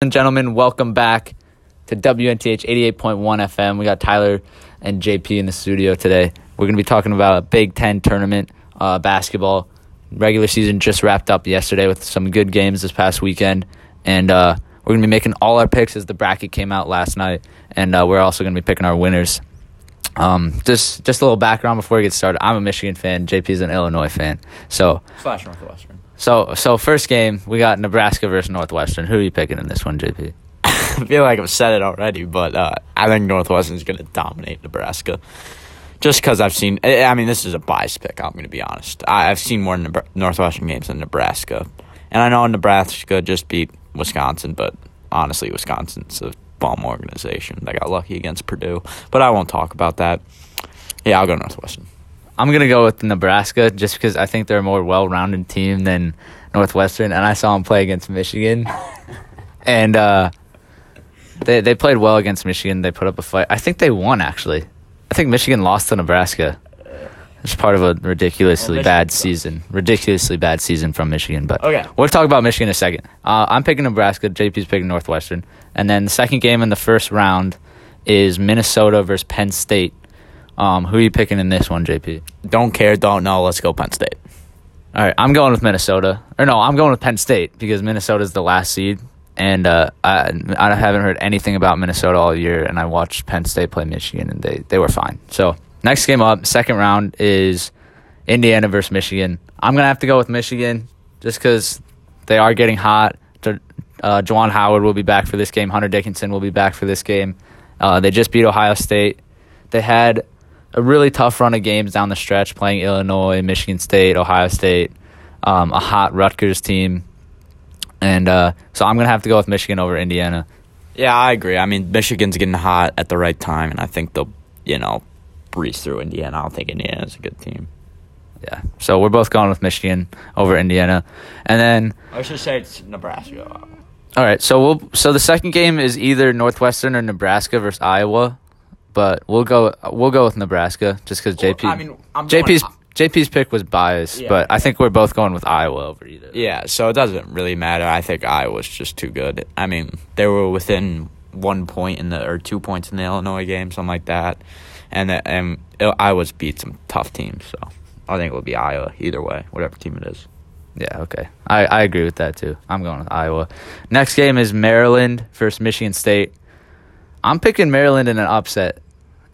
and gentlemen, welcome back to WNTH 88.1 FM. We got Tyler and JP in the studio today. We're going to be talking about a Big Ten tournament uh, basketball. Regular season just wrapped up yesterday with some good games this past weekend. And uh, we're going to be making all our picks as the bracket came out last night. And uh, we're also going to be picking our winners. Um, just just a little background before we get started. I'm a Michigan fan. JP is an Illinois fan. So Slash Northwestern. So so first game we got Nebraska versus Northwestern. Who are you picking in this one, JP? I feel like I've said it already, but uh, I think Northwestern's going to dominate Nebraska. Just because I've seen, I mean, this is a bias pick. I'm going to be honest. I, I've seen more Northwestern games than Nebraska, and I know Nebraska just beat Wisconsin, but honestly, Wisconsin's a bomb organization. They got lucky against Purdue, but I won't talk about that. Yeah, I'll go Northwestern. I'm gonna go with Nebraska just because I think they're a more well-rounded team than Northwestern, and I saw them play against Michigan, and uh, they they played well against Michigan. They put up a fight. I think they won actually. I think Michigan lost to Nebraska. It's part of a ridiculously Well, bad season, ridiculously bad season from Michigan. But Okay. we'll talk about Michigan in a second. Uh, I'm picking Nebraska. JP's picking Northwestern, and then the second game in the first round is Minnesota versus Penn State. Um, who are you picking in this one, JP? Don't care, don't know. Let's go Penn State. All right, I'm going with Minnesota. Or no, I'm going with Penn State because Minnesota is the last seed, and uh, I I haven't heard anything about Minnesota all year. And I watched Penn State play Michigan, and they they were fine. So next game up, second round is Indiana versus Michigan. I'm gonna have to go with Michigan just because they are getting hot. Uh, Juwan Howard will be back for this game. Hunter Dickinson will be back for this game. Uh, they just beat Ohio State. They had a really tough run of games down the stretch, playing Illinois, Michigan State, Ohio State, um, a hot Rutgers team, and uh, so I'm gonna have to go with Michigan over Indiana. Yeah, I agree. I mean, Michigan's getting hot at the right time, and I think they'll, you know, breeze through Indiana. I don't think Indiana's a good team. Yeah, so we're both going with Michigan over Indiana, and then I should say it's Nebraska. all right, so we'll so the second game is either Northwestern or Nebraska versus Iowa, but we'll go we'll go with Nebraska just because Well, JP I mean, I'm JP's going- JP's pick was biased, Yeah. but I think we're both going with Iowa over either. Yeah, so it doesn't really matter. I think Iowa's just too good. I mean, they were within one point in the or two points in the Illinois game, something like that, and the, and Iowa's beat some tough teams. So I think it will be Iowa either way, whatever team it is. Yeah, okay. I, I agree with that too. I'm going with Iowa. Next game is Maryland versus Michigan State. I'm picking Maryland in an upset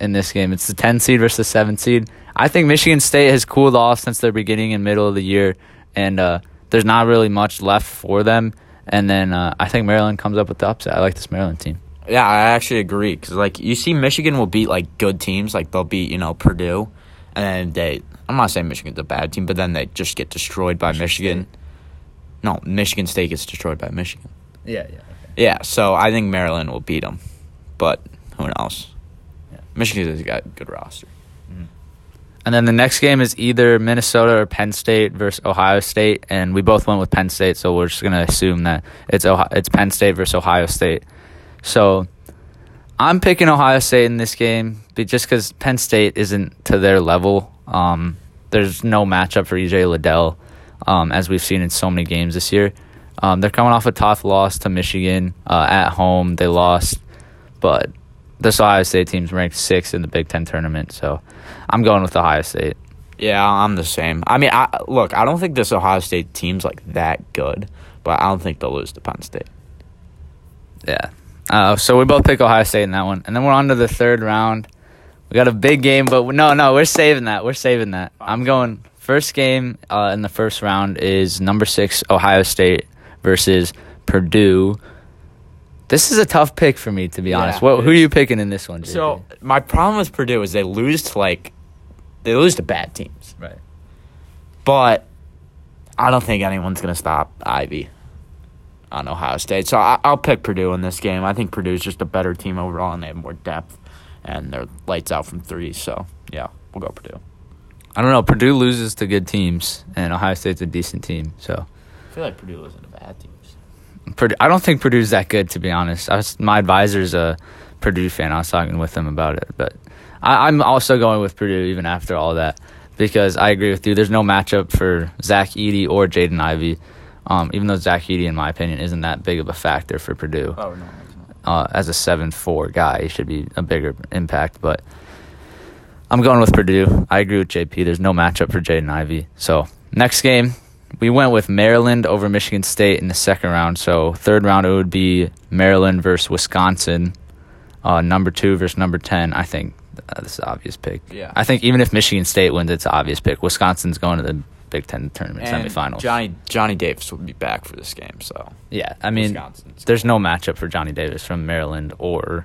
in this game. It's the 10 seed versus the 7 seed. I think Michigan State has cooled off since their beginning and middle of the year, and uh, there's not really much left for them. And then uh, I think Maryland comes up with the upset. I like this Maryland team. Yeah, I actually agree because like you see, Michigan will beat like good teams, like they'll beat you know Purdue, and then they. I'm not saying Michigan's a bad team, but then they just get destroyed by Michigan. No, Michigan State gets destroyed by Michigan. Yeah, yeah. Yeah, so I think Maryland will beat them, but who knows? Yeah. Michigan's got a good roster. And then the next game is either Minnesota or Penn State versus Ohio State, and we both went with Penn State, so we're just gonna assume that it's Ohio, it's Penn State versus Ohio State. So I'm picking Ohio State in this game, be- just because Penn State isn't to their level. Um, there's no matchup for EJ Liddell, um, as we've seen in so many games this year. Um, they're coming off a tough loss to Michigan uh, at home. They lost, but this Ohio State team's ranked sixth in the Big Ten tournament, so I'm going with Ohio State. Yeah, I'm the same. I mean, I look, I don't think this Ohio State team's like that good, but I don't think they'll lose to Penn State. Yeah. Uh, so we both pick Ohio State in that one, and then we're on to the third round. We got a big game, but no, no, we're saving that. We're saving that. I'm going first game uh, in the first round is number six Ohio State versus Purdue. This is a tough pick for me, to be Yeah, honest. What, it who are you picking in this one? JP? So my problem with Purdue is they lose to like they lose to bad teams, right. but I don't think anyone's gonna stop Ivey on Ohio State. So I, I'll pick Purdue in this game. I think Purdue's just a better team overall, and they have more depth, and they're lights out from three. So yeah, we'll go Purdue. I don't know. Purdue loses to good teams, and Ohio State's a decent team. So I feel like Purdue loses to bad teams. Purdue, I don't think Purdue's that good, to be honest. I was, my advisor's a Purdue fan. I was talking with him about it, but I, I'm also going with Purdue even after all that because I agree with you. There's no matchup for Zach Edey or Jaden Ivey. Um, even though Zach Edey, in my opinion, isn't that big of a factor for Purdue. Oh no. Uh, as a seven four guy, he should be a bigger impact. But I'm going with Purdue. I agree with JP. There's no matchup for Jaden Ivey. So next game, we went with Maryland over Michigan State in the second round. So third round it would be Maryland versus Wisconsin. Uh, number two versus number ten. I think uh, this is an obvious pick. Yeah. I think even if Michigan State wins, it's an obvious pick. Wisconsin's going to the Big Ten tournament And semifinals. Johnny Johnny Davis will be back for this game, so yeah, I mean, there's no matchup for Johnny Davis from Maryland or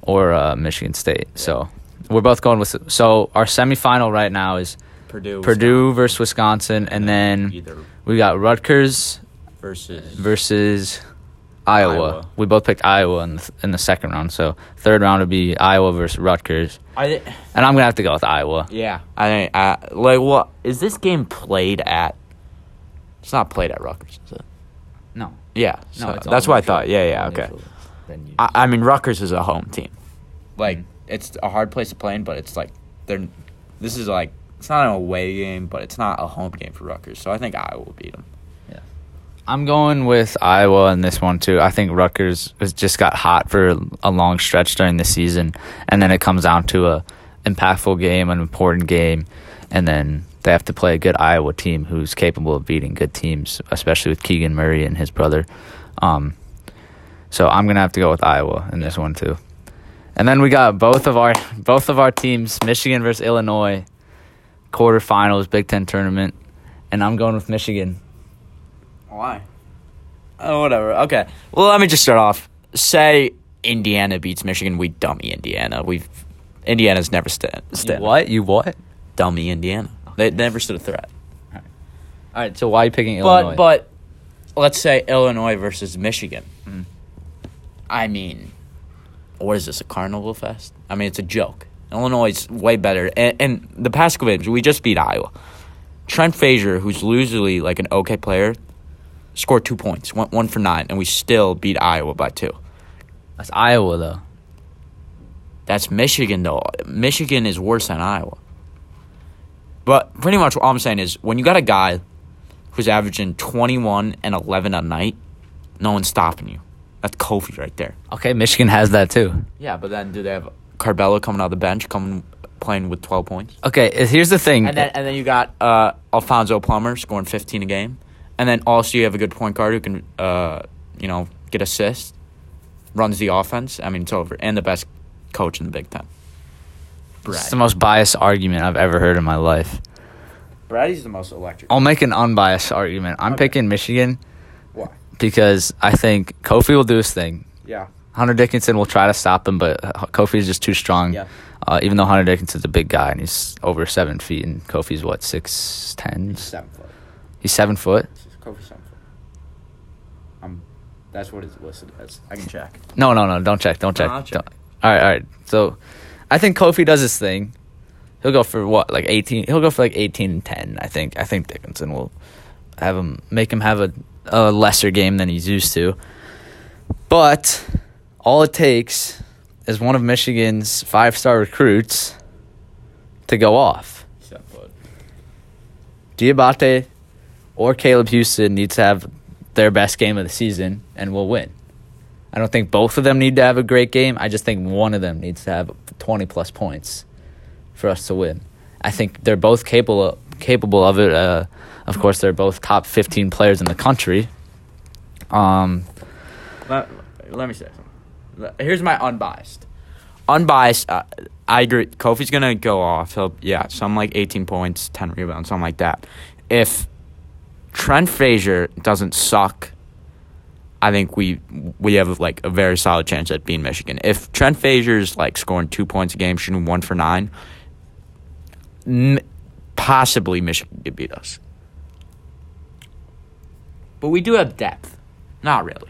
or uh, Michigan State. So we're both going with. So our semifinal right now is Purdue Purdue versus Wisconsin, and then either we got Rutgers versus versus Iowa. Iowa. We both picked Iowa in the, in the second round. So third round would be Iowa versus Rutgers, I and I'm gonna have to go with Iowa. yeah. I think uh, like what is this game played at? It's not played at Rutgers, is it? No, Yeah, no, so it's that's what I thought. Yeah, yeah, okay. I, I mean, Rutgers is a home team. Like it's a hard place to play in, but it's like they're. This is like it's not an away game, but it's not a home game for Rutgers. So I think Iowa will beat them. Yeah, I'm going with Iowa in this one too. I think Rutgers has just got hot for a long stretch during the season, and then it comes down to a impactful game, an important game, and then they have to play a good Iowa team who's capable of beating good teams, especially with Keegan Murray and his brother. Um, so I'm gonna have to go with Iowa in this one too. And then we got both of our both of our teams, Michigan versus Illinois, quarterfinals, Big Ten tournament, and I'm going with Michigan. Why? Oh, whatever. Okay. Well, let me just start off. Say Indiana beats Michigan, we dummy Indiana. We've Indiana's never stood. You what? You what? Dummy Indiana. They never stood a threat. All right. So why are you picking Illinois? But but let's say Illinois versus Michigan. Mhm. I mean, what is this? A carnival fest? I mean, it's a joke. Illinois is way better. And, and the past couple games, we just beat Iowa. Trent Frazier, who's usually like an okay player, scored two points, one, one for nine, and we still beat Iowa by two. that's Iowa though. That's Michigan, though. Michigan is worse than Iowa. But pretty much all I'm saying is when you got a guy who's averaging 21 and 11 a night, no one's stopping you. That's Kofi right there. Okay, Michigan has that too. Yeah, but then do they have Curbelo coming out of the bench, coming playing with 12 points? Okay, uh, here's the thing. And then and then you got uh, Alfonso Plummer scoring 15 a game. And then also you have a good point guard who can, uh, you know, get assists, runs the offense. I mean, it's over. And the best coach in the Big Ten. it's the most biased argument I've ever heard in my life. Brady's the most electric. I'll make an unbiased argument. I'm Okay. picking Michigan Why? because I think Kofi will do his thing. Yeah. Hunter Dickinson will try to stop him, but Kofi is just too strong. Yeah. Uh, even though Hunter Dickinson's a big guy and he's over seven feet, and Kofi's what six ten? Seven foot. He's seven foot. Kofi seven foot. Um, that's what it's listed as. I can check. No, no, no. Don't check. Don't check. I'll check. Don't- All right, all right. So, I think Kofi does his thing. He'll go for what, like eighteen? He'll go for like eighteen and ten. I think. I think Dickinson will have him make him have a, a lesser game than he's used to. But all it takes is one of Michigan's five star recruits to go off. Diabate or Caleb Houston needs to have their best game of the season and we'll win. I don't think both of them need to have a great game. I just think one of them needs to have 20 plus points for us to win. I think they're both capable capable of it. Uh, of course, they're both top 15 players in the country. Um, Let, let me say something. Here's my unbiased. Unbiased. Uh, I agree. Kofi's gonna go off. He'll yeah, some like 18 points, 10 rebounds, something like that. If Trent Frazier doesn't suck, I think we we have like a very solid chance at being Michigan. If Trent Frazier's like scoring two points a game, shooting one for nine, m- possibly Michigan could beat us. But we do have depth. Not really.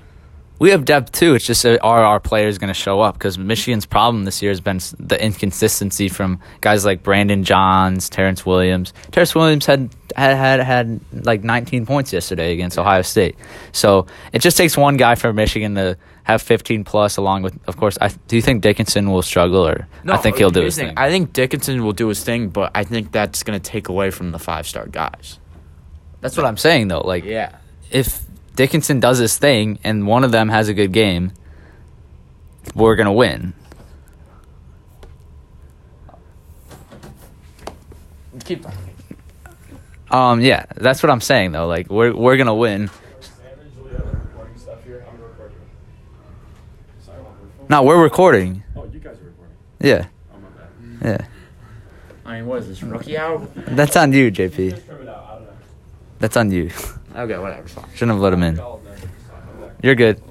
We have depth too. It's just uh, are our players going to show up? Because Michigan's problem this year has been the inconsistency from guys like Brandon Johns, Terrance Williams. Terrance Williams had had had, had like 19 points yesterday against Ohio State. So it just takes one guy from Michigan to have 15 plus. Along with, of course, I do you think Dickinson will struggle, or I think he'll do his thing. I think Dickinson will do his thing, but I think that's going to take away from the five star guys. That's what I'm saying though. Like Yeah. if Dickinson does his thing and one of them has a good game, we're gonna win. Keep Um, yeah, that's what I'm saying though. Like we're we're gonna win. No, we're recording. Oh, you guys are recording. Yeah, Oh, my bad. yeah. I mean, what is this rookie hour? That's on you, JP. Just trim it out. I don't know. That's on you. Okay, whatever. Shouldn't have let him in. Call it then. I'm back. You're good.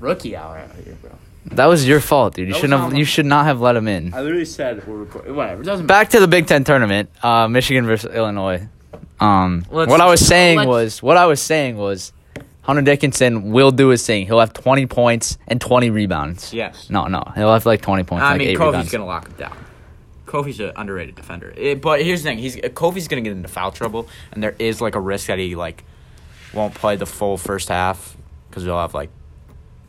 Rookie hour out here, bro. That was your fault, dude. You That was shouldn't not have. my- You should not have let him in. I literally said we're recording. Whatever. It doesn't Back to the Big Ten tournament. Uh, Michigan versus Illinois. Um, Let's- what I was saying let's- was what I was saying was Hunter Dickinson will do his thing. He'll have 20 points and 20 rebounds. Yes. No, no, he'll have like 20 points. I like mean, eight Kofi's rebounds. gonna lock him down. Kofi's an underrated defender. It- but here's the thing: he's Kofi's gonna get into foul trouble, and there is like a risk that he like won't play the full first half because he'll have like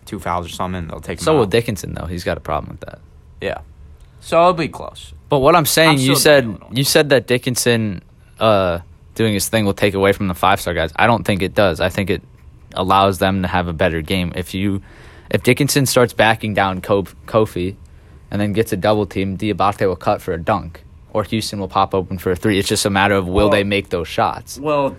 two fouls or something. They'll take him So will out. Dickinson though. He's got a problem with that. Yeah. So it'll be close. But what I'm saying, I'm you said you said that Dickinson uh, doing his thing will take away from the five star guys. I don't think it does. I think it allows them to have a better game. If you if Dickinson starts backing down Ko- Kofi and then gets a double team, Diabate will cut for a dunk. Or Houston will pop open for a three. It's just a matter of will Well- they make those shots. Well,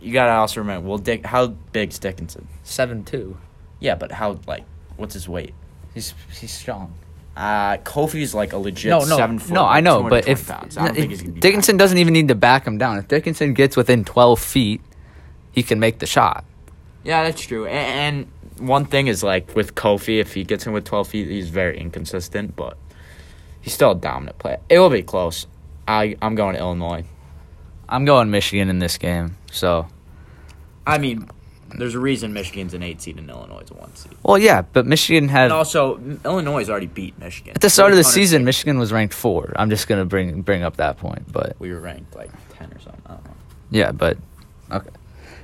you gotta also remember. Well, Dick, how big's Dickinson? Seven two. Yeah, but how like what's his weight? He's he's strong. Uh, Kofi's like a legit No, no, seven foot. no. I know, but if pounds. I don't think he's gonna Dickinson doesn't even need to back him down. If Dickinson gets within twelve feet, he can make the shot. Yeah, that's true. A- And, one thing is like with Kofi, if he gets in with twelve feet, he's very inconsistent, but he's still a dominant player. It will be close. I I'm going to Illinois. I'm going Michigan in this game. So, I mean, there's a reason Michigan's an eight seed and Illinois is a one seed. well, yeah, but Michigan had And also, Illinois has already beat Michigan at the start of the season. Michigan was ranked four. I'm just gonna bring bring up that point, but We were ranked like ten or something. I don't know. yeah, but okay.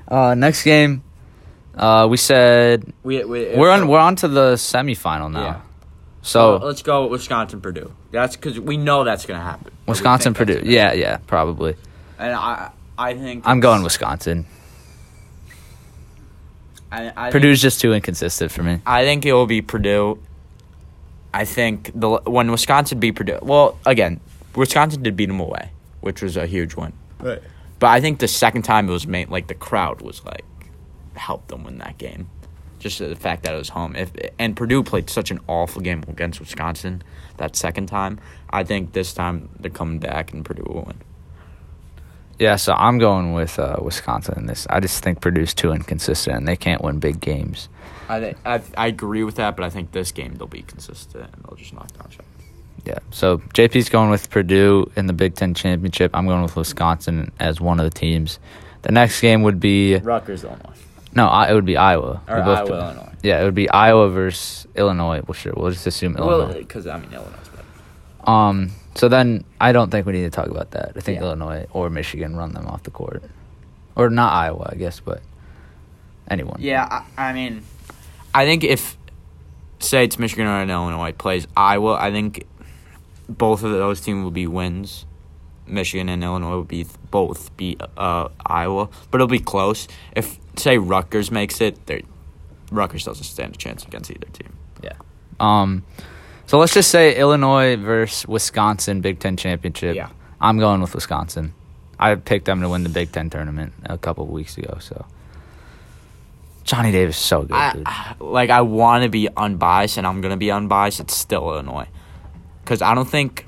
Uh, next game, uh, we said We, we we're on we're on to the semifinal now. Yeah. So let's go Wisconsin Purdue. That's because we know that's going to happen. Wisconsin, Purdue. gonna Yeah, happen. yeah, probably. And I I think I'm going Wisconsin. I, I Purdue's just too inconsistent for me. I think it will be Purdue. I think the when Wisconsin beat Purdue. Well, again, Wisconsin did beat them away, which was a huge win. Right. But I think the second time it was made like the crowd was like helped them win that game. Just the fact that it was home. If and Purdue played such an awful game against Wisconsin that second time. I think this time they're coming back and Purdue will win. Yeah, so I'm going with uh, Wisconsin in this. I just think Purdue's too inconsistent and they can't win big games. I think I, I agree with that, but I think this game they'll be consistent and they'll just knock down shots. Yeah. So JP's going with Purdue in the Big Ten championship. I'm going with Wisconsin as one of the teams. The next game would be Rutgers, Illinois, no, I, it would be Iowa. or We both Iowa, picked- Illinois. Yeah, it would be Iowa versus Illinois. Well, sure, we'll just assume Illinois. Well, because I mean Illinois. Better. Um. So then I don't think we need to talk about that. I think Yeah. Illinois or Michigan run them off the court, or not Iowa, I guess, but anyone. Yeah, I, I mean, I think if say it's Michigan or Illinois plays Iowa, I think both of those teams will be wins. Michigan and Illinois will be both beat uh, Iowa, but it'll be close. If say Rutgers makes it, Rutgers doesn't stand a chance against either team. Yeah. Um, so let's just say Illinois versus Wisconsin Big Ten championship. Yeah. I'm going with Wisconsin. I picked them to win the Big Ten tournament a couple of weeks ago. So Johnny Davis is so good, dude. I, like I want to be unbiased, and I'm gonna be unbiased. It's still Illinois, because I don't think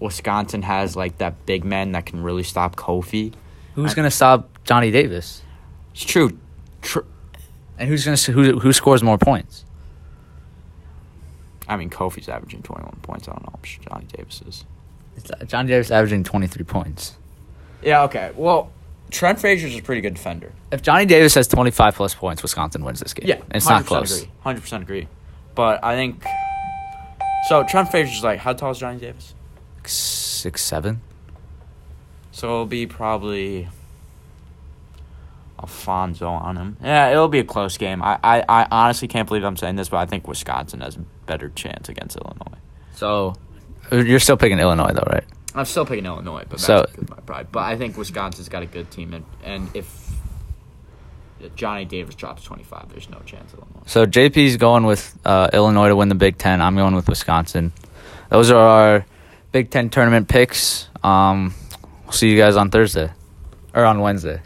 Wisconsin has like that big man that can really stop Kofi. Who's gonna stop Johnny Davis? It's true. Tr- And who's gonna who who scores more points? I mean, Kofi's averaging 21 points. I don't know much Johnny Davis is. It's, uh, Johnny Davis averaging 23 points. Yeah. Okay. Well, Trent Frazier's a pretty good defender. If Johnny Davis has 25 plus points, Wisconsin wins this game. Yeah, it's not close. Hundred percent agree. But I think so. Trent Frazier's like how tall is Johnny Davis? six, six, seven. So it'll be probably Alfonso on him. Yeah, it'll be a close game. I, I, I honestly can't believe I'm saying this, but I think Wisconsin has a better chance against Illinois. So you're still picking Illinois though, right? I'm still picking Illinois, but so, my pride. But I think Wisconsin's got a good team, and, and if Johnny Davis drops 25, there's no chance Illinois. So JP's going with uh, Illinois to win the Big Ten. I'm going with Wisconsin. Those are our Big Ten tournament picks. Um, we'll see you guys on Thursday or on Wednesday.